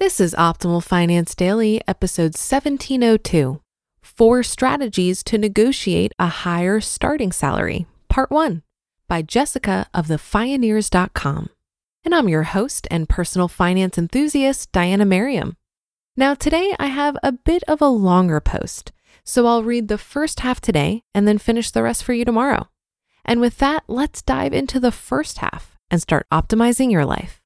This is Optimal Finance Daily, episode 1702 Four Strategies to Negotiate a Higher Starting Salary, Part 1 by Jessica of thefioneers.com. And I'm your host and personal finance enthusiast, Diana Merriam. Now, today I have a bit of a longer post, so I'll read the first half today and then finish the rest for you tomorrow. And with that, let's dive into the first half and start optimizing your life.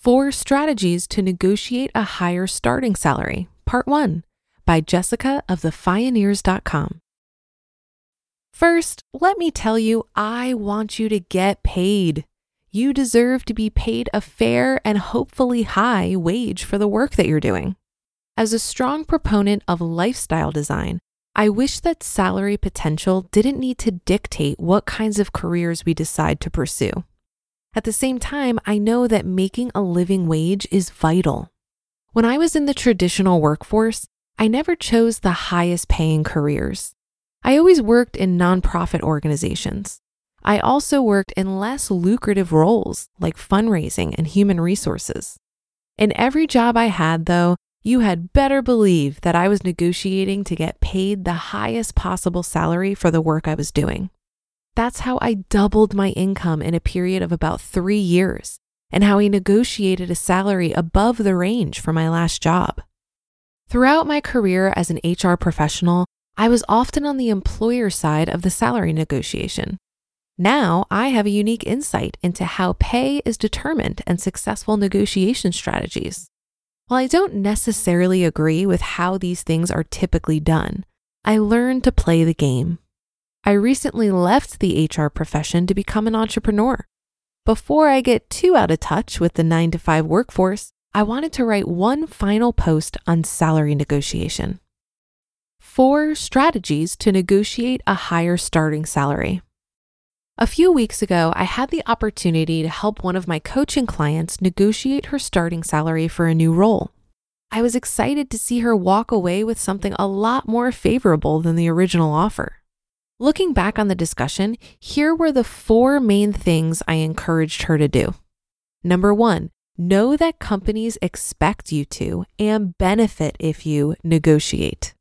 Four Strategies to Negotiate a Higher Starting Salary, Part 1 by Jessica of thefioneers.com. First, let me tell you, I want you to get paid. You deserve to be paid a fair and hopefully high wage for the work that you're doing. As a strong proponent of lifestyle design, I wish that salary potential didn't need to dictate what kinds of careers we decide to pursue. At the same time, I know that making a living wage is vital. When I was in the traditional workforce, I never chose the highest paying careers. I always worked in nonprofit organizations. I also worked in less lucrative roles like fundraising and human resources. In every job I had, though, you had better believe that I was negotiating to get paid the highest possible salary for the work I was doing. That's how I doubled my income in a period of about three years, and how I negotiated a salary above the range for my last job. Throughout my career as an HR professional, I was often on the employer side of the salary negotiation. Now I have a unique insight into how pay is determined and successful negotiation strategies. While I don't necessarily agree with how these things are typically done, I learned to play the game. I recently left the HR profession to become an entrepreneur. Before I get too out of touch with the nine to five workforce, I wanted to write one final post on salary negotiation. Four strategies to negotiate a higher starting salary. A few weeks ago, I had the opportunity to help one of my coaching clients negotiate her starting salary for a new role. I was excited to see her walk away with something a lot more favorable than the original offer. Looking back on the discussion, here were the four main things I encouraged her to do. Number one, know that companies expect you to and benefit if you negotiate.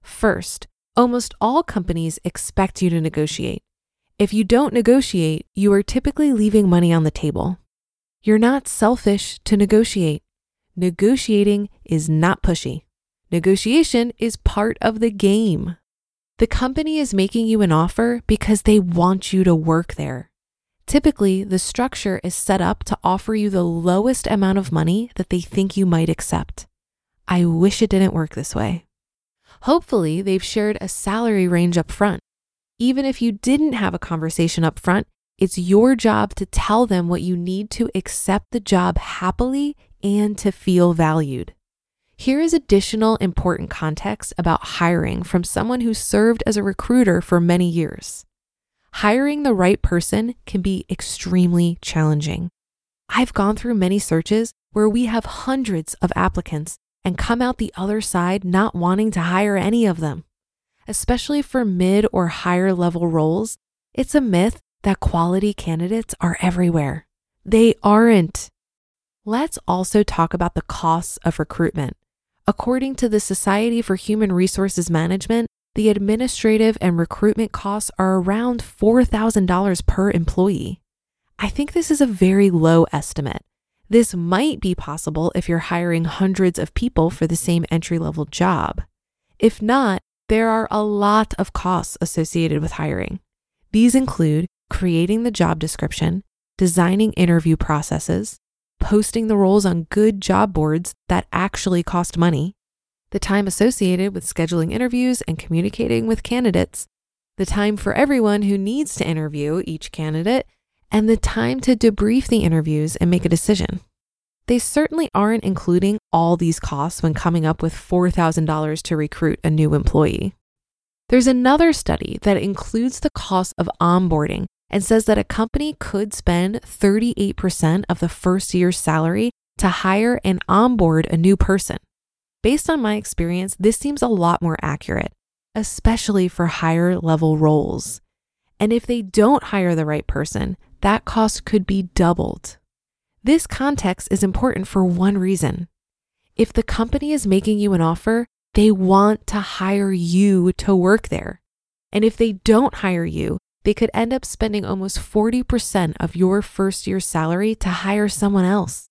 First, almost all companies expect you to negotiate. If you don't negotiate, you are typically leaving money on the table. You're not selfish to negotiate. Negotiating is not pushy. Negotiation is part of the game. The company is making you an offer because they want you to work there. Typically, the structure is set up to offer you the lowest amount of money that they think you might accept. I wish it didn't work this way. Hopefully, they've shared a salary range up front. Even if you didn't have a conversation up front, it's your job to tell them what you need to accept the job happily and to feel valued. Here is additional important context about hiring from someone who served as a recruiter for many years. Hiring the right person can be extremely challenging. I've gone through many searches where we have hundreds of applicants and come out the other side not wanting to hire any of them. Especially for mid or higher level roles, it's a myth that quality candidates are everywhere. They aren't. Let's also talk about the costs of recruitment. According to the Society for Human Resources Management, the administrative and recruitment costs are around $4,000 per employee. I think this is a very low estimate. This might be possible if you're hiring hundreds of people for the same entry level job. If not, there are a lot of costs associated with hiring. These include creating the job description, designing interview processes, posting the roles on good job boards that actually cost money, the time associated with scheduling interviews and communicating with candidates, the time for everyone who needs to interview each candidate, and the time to debrief the interviews and make a decision. They certainly aren't including all these costs when coming up with $4,000 to recruit a new employee. There's another study that includes the cost of onboarding and says that a company could spend 38% of the first year's salary to hire and onboard a new person. Based on my experience, this seems a lot more accurate, especially for higher level roles. And if they don't hire the right person, that cost could be doubled. This context is important for one reason. If the company is making you an offer, they want to hire you to work there. And if they don't hire you, they could end up spending almost 40% of your first year's salary to hire someone else.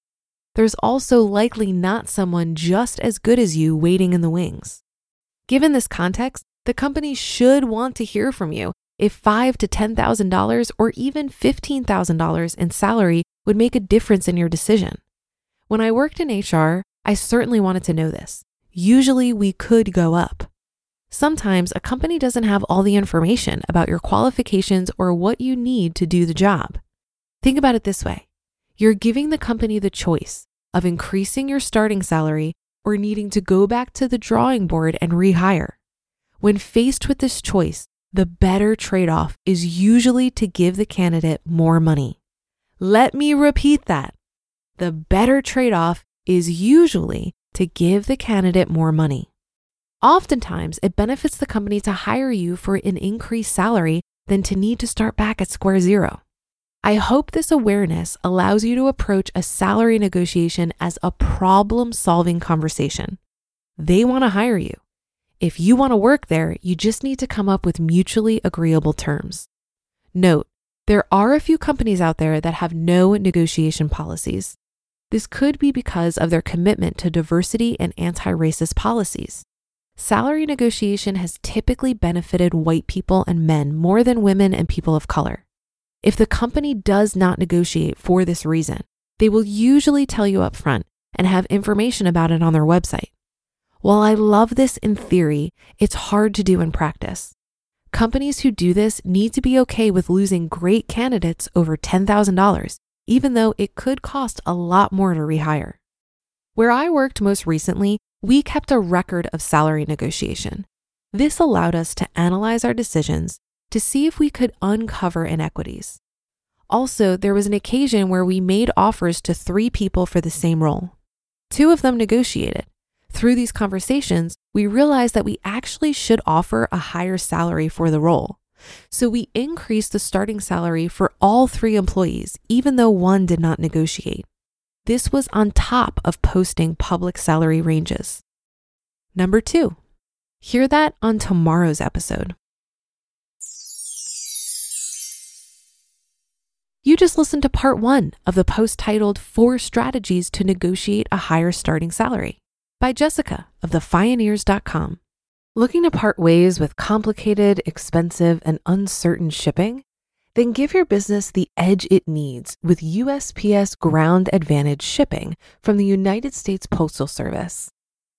There's also likely not someone just as good as you waiting in the wings. Given this context, the company should want to hear from you if five to ten thousand dollars or even fifteen thousand dollars in salary would make a difference in your decision. When I worked in HR, I certainly wanted to know this. Usually we could go up. Sometimes a company doesn't have all the information about your qualifications or what you need to do the job. Think about it this way you're giving the company the choice of increasing your starting salary or needing to go back to the drawing board and rehire. When faced with this choice, the better trade off is usually to give the candidate more money. Let me repeat that. The better trade off is usually to give the candidate more money. Oftentimes, it benefits the company to hire you for an increased salary than to need to start back at square zero. I hope this awareness allows you to approach a salary negotiation as a problem solving conversation. They want to hire you. If you want to work there, you just need to come up with mutually agreeable terms. Note, there are a few companies out there that have no negotiation policies. This could be because of their commitment to diversity and anti racist policies. Salary negotiation has typically benefited white people and men more than women and people of color. If the company does not negotiate for this reason, they will usually tell you up front and have information about it on their website. While I love this in theory, it's hard to do in practice. Companies who do this need to be okay with losing great candidates over $10,000, even though it could cost a lot more to rehire. Where I worked most recently, we kept a record of salary negotiation. This allowed us to analyze our decisions to see if we could uncover inequities. Also, there was an occasion where we made offers to three people for the same role. Two of them negotiated. Through these conversations, we realized that we actually should offer a higher salary for the role. So we increased the starting salary for all three employees, even though one did not negotiate. This was on top of posting public salary ranges. Number two, hear that on tomorrow's episode. You just listened to part one of the post titled Four Strategies to Negotiate a Higher Starting Salary by Jessica of thefioneers.com. Looking to part ways with complicated, expensive, and uncertain shipping? Then give your business the edge it needs with USPS Ground Advantage shipping from the United States Postal Service.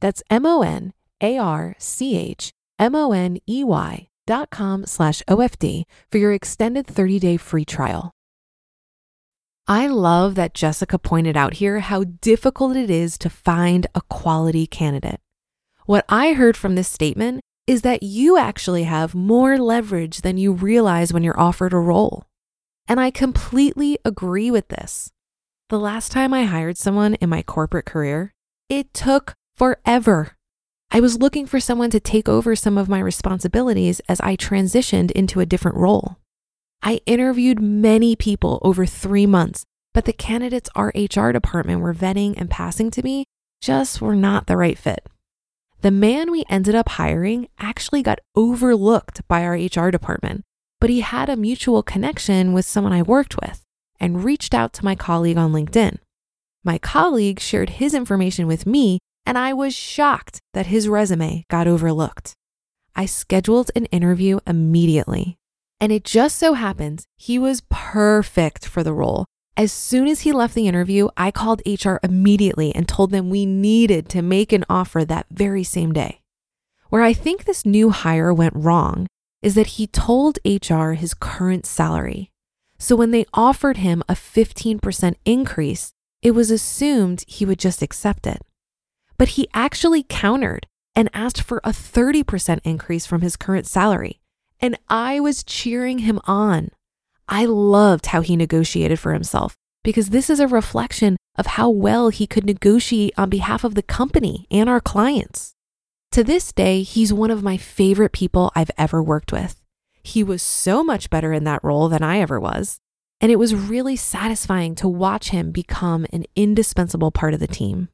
That's M-O-N-A-R-C-H M-O-N-E-Y dot com slash OFD for your extended 30-day free trial. I love that Jessica pointed out here how difficult it is to find a quality candidate. What I heard from this statement is that you actually have more leverage than you realize when you're offered a role. And I completely agree with this. The last time I hired someone in my corporate career, it took forever. I was looking for someone to take over some of my responsibilities as I transitioned into a different role. I interviewed many people over three months, but the candidates our HR department were vetting and passing to me just were not the right fit. The man we ended up hiring actually got overlooked by our HR department, but he had a mutual connection with someone I worked with and reached out to my colleague on LinkedIn. My colleague shared his information with me, and I was shocked that his resume got overlooked. I scheduled an interview immediately, and it just so happens he was perfect for the role. As soon as he left the interview, I called HR immediately and told them we needed to make an offer that very same day. Where I think this new hire went wrong is that he told HR his current salary. So when they offered him a 15% increase, it was assumed he would just accept it. But he actually countered and asked for a 30% increase from his current salary. And I was cheering him on. I loved how he negotiated for himself because this is a reflection of how well he could negotiate on behalf of the company and our clients. To this day, he's one of my favorite people I've ever worked with. He was so much better in that role than I ever was. And it was really satisfying to watch him become an indispensable part of the team.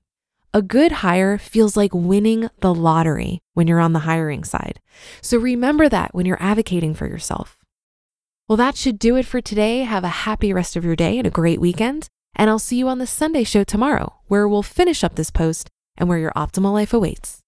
A good hire feels like winning the lottery when you're on the hiring side. So remember that when you're advocating for yourself. Well, that should do it for today. Have a happy rest of your day and a great weekend. And I'll see you on the Sunday show tomorrow, where we'll finish up this post and where your optimal life awaits.